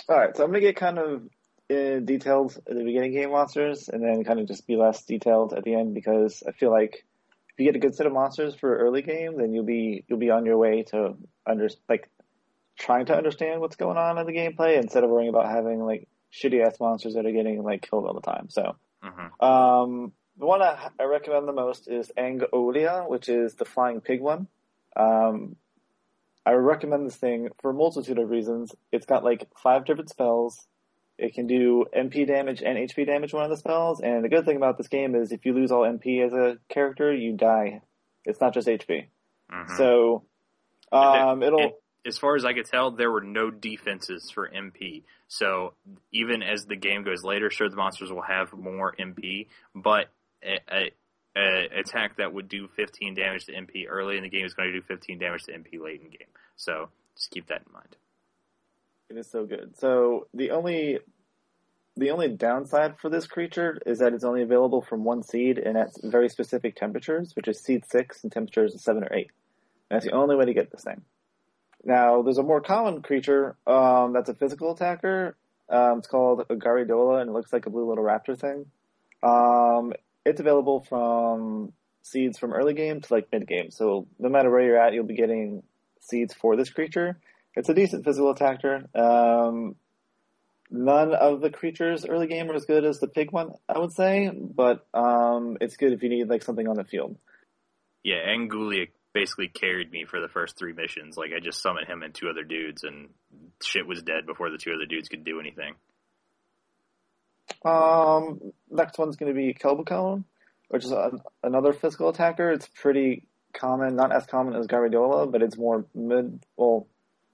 D: All right, so I'm gonna get kind of uh, detailed at the beginning game monsters, and then kind of just be less detailed at the end because I feel like if you get a good set of monsters for early game, then you'll be you'll be on your way to under like trying to understand what's going on in the gameplay instead of worrying about having like shitty ass monsters that are getting like killed all the time. So,
A: Mm-hmm.
D: um, the one I, I recommend the most is Angolia, which is the flying pig one. Um, I recommend this thing for a multitude of reasons. It's got like five different spells. It can do MP damage and HP damage one of the spells. And the good thing about this game is if you lose all MP as a character, you die. It's not just HP.
A: Mhm.
D: So, um, it'll.
A: It- as far as I could tell, there were no defenses for MP. So even as the game goes later, sure the monsters will have more MP, but a, a, a attack that would do 15 damage to MP early in the game is going to do 15 damage to MP late in game. So just keep that in mind.
D: It is so good. So the only the only downside for this creature is that it's only available from one seed and at very specific temperatures, which is seed six and temperatures of seven or eight. And that's the only way to get this thing. Now, there's a more common creature um, that's a physical attacker. Um, it's called a Garidola, and it looks like a blue little raptor thing. Um, it's available from seeds from early game to like mid game. So no matter where you're at, you'll be getting seeds for this creature. It's a decent physical attacker. Um, none of the creatures early game are as good as the pig one, I would say, but um, it's good if you need like something on the field.
A: Yeah, Angulia basically carried me for the first three missions. Like I just summoned him and two other dudes, and shit was dead before the two other dudes could do anything.
D: Um, next one's going to be Kelbacone, which is a, another physical attacker. It's pretty common, not as common as Garidola, but it's more mid, well,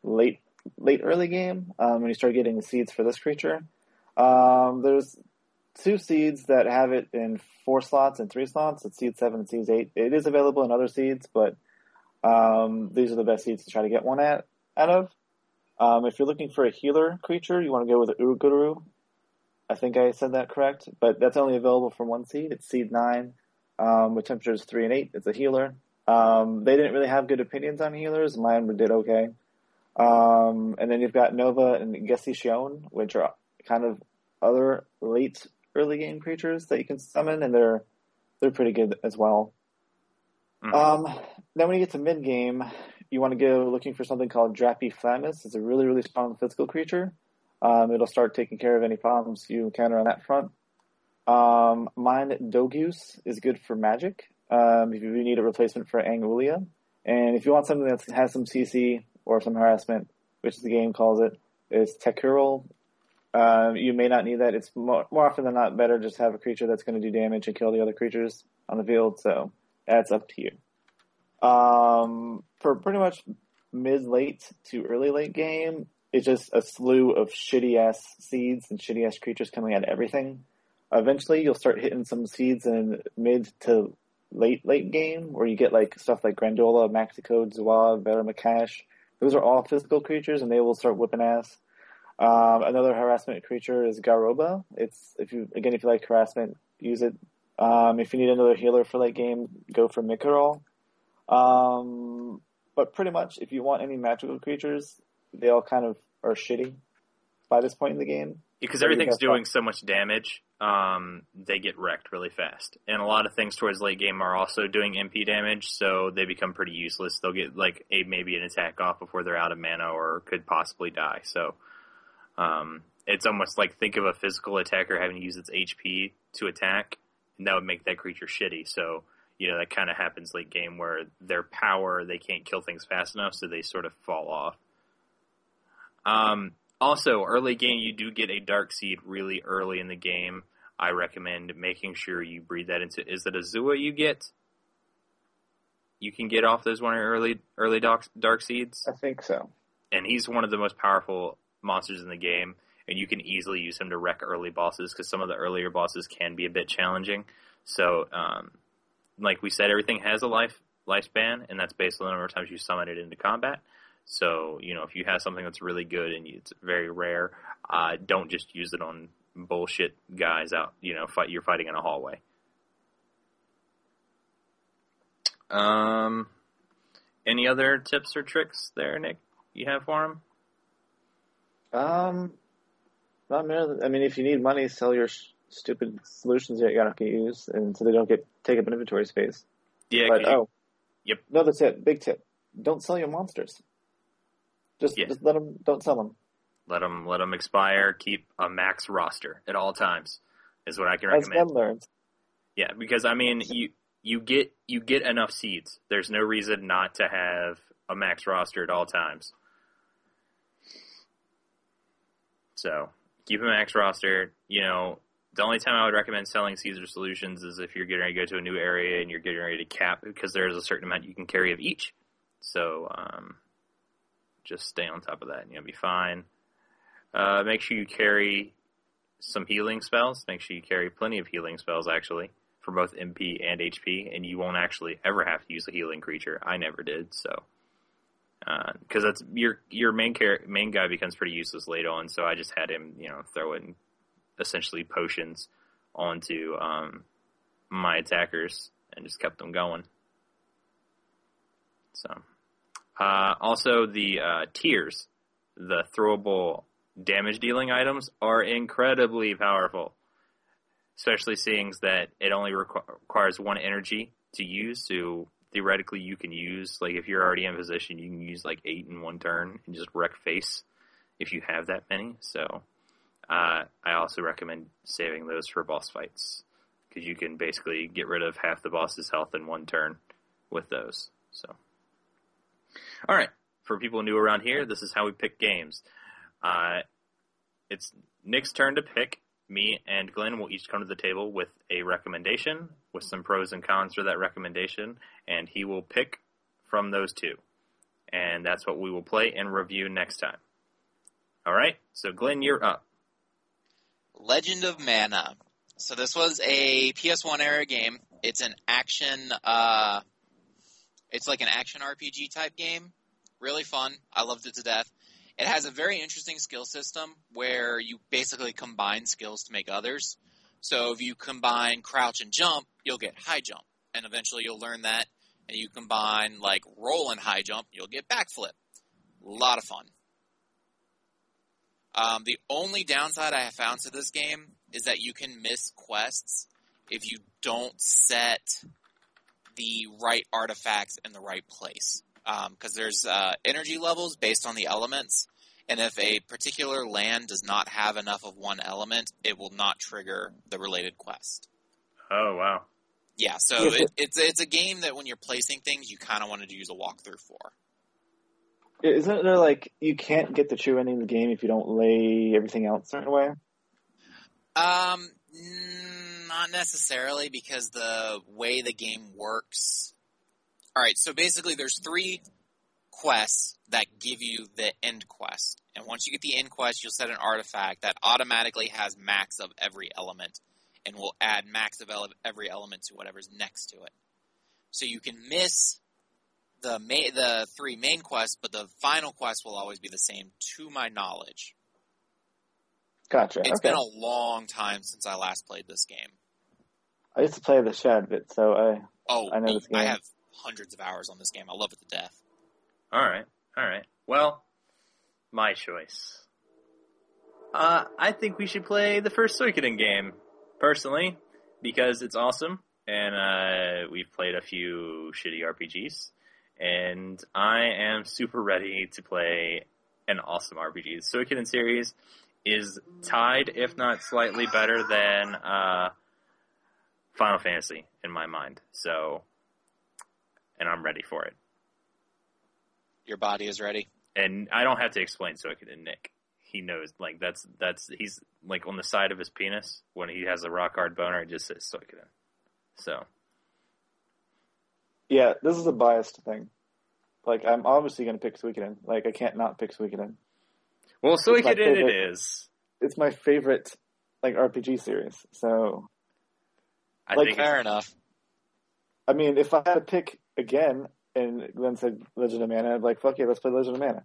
D: late, late early game um, when you start getting the seeds for this creature. Um, there's two seeds that have it in four slots and three slots. It's seed seven and seed eight. It is available in other seeds, but um, these are the best seeds to try to get one at out of. Um, if you're looking for a healer creature, you want to go with Uruguru. I think I said that correct, but that's only available for one seed. It's seed nine, um, with temperatures three and eight. It's a healer. Um, they didn't really have good opinions on healers. Mine did okay. Um, and then you've got Nova and Gesishon, which are kind of other late early game creatures that you can summon, and they're they're pretty good as well.
A: Mhm.
D: Um, then when you get to mid game, you want to go looking for something called Drappy Flamus. It's a really really strong physical creature. Um, it'll start taking care of any problems you encounter on that front. Um, Mind Dogus is good for magic. Um, if you need a replacement for Angulia, and if you want something that has some CC or some harassment, which the game calls it, is Tekuril. Um, you may not need that. It's more, more often than not better just have a creature that's going to do damage and kill the other creatures on the field. So that's up to you. Um, for pretty much mid late to early late game, it's just a slew of shitty ass seeds and shitty ass creatures coming at everything. Eventually, you'll start hitting some seeds in mid to late late game where you get like stuff like Grandola, Maxicode, Zua, Veramakash. Those are all physical creatures, and they will start whipping ass. Um, another harassment creature is Garoba. It's if you again if you like harassment, use it. Um, if you need another healer for late game, go for Mikarol. Um, but pretty much, if you want any magical creatures, they all kind of are shitty by this point in the game.
A: because
D: What do you
A: everything's doing so much damage, um, they get wrecked really fast. And a lot of things towards late game are also doing MP damage, so they become pretty useless. They'll get like a maybe an attack off before they're out of mana or could possibly die. So um, it's almost like think of a physical attacker having to use its HP to attack, and that would make that creature shitty. So you know that kind of happens late game where their power they can't kill things fast enough, so they sort of fall off. Um, also, early game, you do get a dark seed really early in the game. I recommend making sure you breed that into. Is it a Zua you get? You can get off those one early early dark dark seeds,
D: I think so.
A: and he's one of the most powerful monsters in the game. And you can easily use him to wreck early bosses because some of the earlier bosses can be a bit challenging. So, um, like we said, everything has a life lifespan, and that's based on the number of times you summon it into combat. So, you know, if you have something that's really good and it's very rare, uh, don't just use it on bullshit guys out. You know, fight you're fighting in a hallway. Um, any other tips or tricks there, Nick? You have for him?
D: Um, not really. I mean, if you need money, sell your sh- stupid solutions that you're not going to use, and so they don't get take up inventory space.
A: Yeah.
D: but
A: 'cause you-
D: oh,
A: Yep.
D: No, that's it. big tip: don't sell your monsters. Just
A: Yeah.
D: just let them. Don't sell them.
A: let them let them expire. Keep a max roster at all times. Is what I can recommend. As.
D: Ben learned.
A: Yeah, because I mean, you you get you get enough seeds. There's no reason not to have a max roster at all times. So keep a max roster. You know, the only time I would recommend selling Caesar Solutions is if you're getting ready to go to a new area and you're getting ready to cap because there's a certain amount you can carry of each. So um, just stay on top of that and you'll be fine. Uh, make sure you carry some healing spells. Make sure you carry plenty of healing spells actually for both MP and HP, and you won't actually ever have to use a healing creature. I never did, so because that's your your main char- main guy becomes pretty useless late on. So I just had him, you know, throw in essentially potions onto um, my attackers and just kept them going. So uh, also the uh, tiers, the throwable damage dealing items are incredibly powerful especially seeing that it only requ- requires one energy to use. So theoretically, you can use like if you're already in position, you can use like eight in one turn and just wreck face if you have that many. So uh, I also recommend saving those for boss fights because you can basically get rid of half the boss's health in one turn with those. So all right, for people new around here, this is how we pick games. Uh, it's Nick's turn to pick me and Glenn will each come to the table with a recommendation with some pros and cons for that recommendation, and he will pick from those two. And that's what we will play and review next time. All right, so Glenn, you're up.
C: Legend of Mana. So this was a PS1 era game. It's an action, uh, it's like an action RPG type game. Really fun. I loved it to death. It has a very interesting skill system where you basically combine skills to make others. So if you combine crouch and jump, you'll get high jump. And eventually you'll learn that. And you combine like roll and high jump, you'll get backflip. A lot of fun. Um, the only downside I have found to this game is that you can miss quests if you don't set the right artifacts in the right place. Because there's uh, energy levels based on the elements, and if a particular land does not have enough of one element, it will not trigger the related quest.
A: Oh wow.
C: Yeah, so it, it's it's a game that when you're placing things, you kind of wanted to use a walkthrough for.
D: Isn't there like you can't get the true ending of the game if you don't lay everything out a certain way?
C: Um, mm, not necessarily because the way the game works. All right, so basically, there's three quests that give you the end quest, and once you get the end quest, you'll set an artifact that automatically has max of every element, and will add max of ele- every element to whatever's next to it. So you can miss the ma- the three main quests, but the final quest will always be the same, to my knowledge.
D: Gotcha.
C: It's
D: okay.
C: been a long time since I last played this game.
D: I used to play the Shad bit, so I
C: Oh,
D: I know this game.
C: I have hundreds of hours on this game. I love it to death.
A: All right, all right. Well, my choice. Uh, I think we should play the first Suikoden game, personally, because it's awesome, and uh, we've played a few shitty RPGs, and I am super ready to play an awesome RPG. The Suikoden series is tied, if not slightly better than uh, Final Fantasy in my mind. So, and I'm ready for it.
C: Your body is ready.
A: And I don't have to explain Suikoden Nick. He knows, like that's that's he's like on the side of his penis when he has a rock hard boner. It just says Suikoden. So
D: Yeah, this is a biased thing. Like, I'm obviously going to pick Suikoden. Like, I can't not pick Suikoden.
A: Well,
D: my
A: Suikoden it
D: favorite.
A: is.
D: It's my favorite, like, RPG series. So,
A: I
D: Like,
A: think
C: Fair enough.
D: I mean, if I had to pick again and Glenn said Legend of Mana, I'd be like, fuck yeah, let's play Legend of Mana.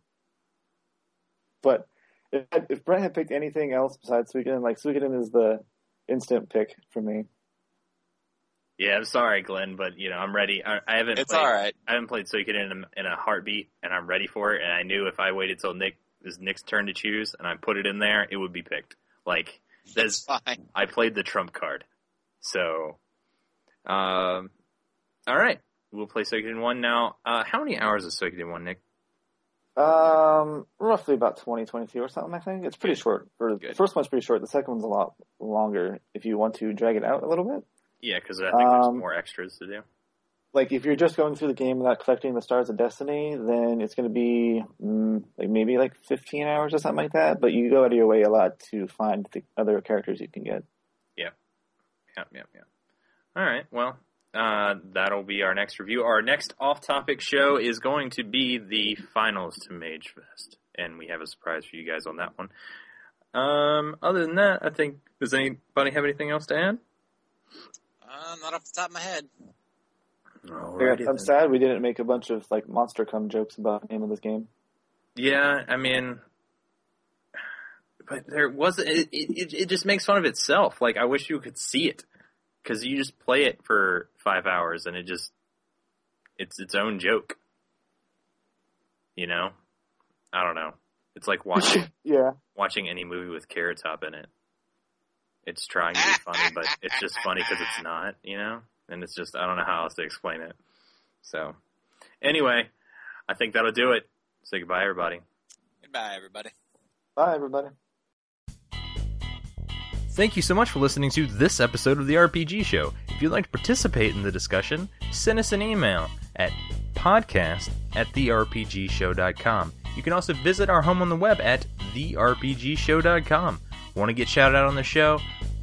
D: But if, if Brent had picked anything else besides Suikoden, like, Suikoden is the instant pick for me.
A: yeah. I'm sorry, Glenn, but you know I'm ready. I, I haven't.
C: It's
A: played,
C: all right.
A: I haven't played Suikoden in a, in a heartbeat, and I'm ready for it. And I knew if I waited till Nick it was Nick's turn to choose, and I put it in there, it would be picked. Like
C: That's fine.
A: I played the trump card. So, um, all right, we'll play Suikoden one now. Uh, how many hours is Suikoden one, Nick?
D: Um, roughly about 20, 22 or something, I think. It's pretty short. For, the first one's pretty short. The second one's a lot longer if you want to drag it out a little bit.
A: Yeah, because I think there's
D: Um,
A: more extras to do.
D: Like if you're just going through the game without collecting the stars of destiny, then it's going to be mm, like maybe like 15 hours or something like that. But you go out of your way a lot to find the other characters you can get. Yeah.
A: Yep, yep, yep. All right, well, uh, that'll be our next review. Our next off-topic show is going to be the finals to Mage Fest, and we have a surprise for you guys on that one. Um, other than that, I think does anybody have anything else to add?
C: Uh, not off the top of my head.
A: Alrighty
D: I'm
A: then.
D: sad we didn't make a bunch of like monster come jokes about the name of this game.
A: Yeah, I mean, but there wasn't. It, it, it just makes fun of itself. Like I wish you could see it, because you just play it for five hours and it just it's its own joke. You know, I don't know. It's like watching
D: yeah,
A: watching any movie with Carrot Top in it. It's trying to be funny, but it's just funny because it's not. You know, and it's just I don't know how else to explain it. So, anyway, I think that'll do it. Say goodbye, everybody.
C: Goodbye, everybody.
D: bye everybody.
E: Thank you so much for listening to this episode of the RPG Show. If you'd like to participate in the discussion, send us an email at podcast at therpgshow.com. You can also visit our home on the web at therpgshow.com. Want to get shouted out on the show?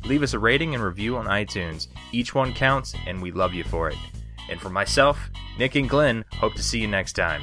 E: Leave us a rating and review on iTunes. Each one counts, and we love you for it. And for myself, Nick and Glenn, hope to see you next time.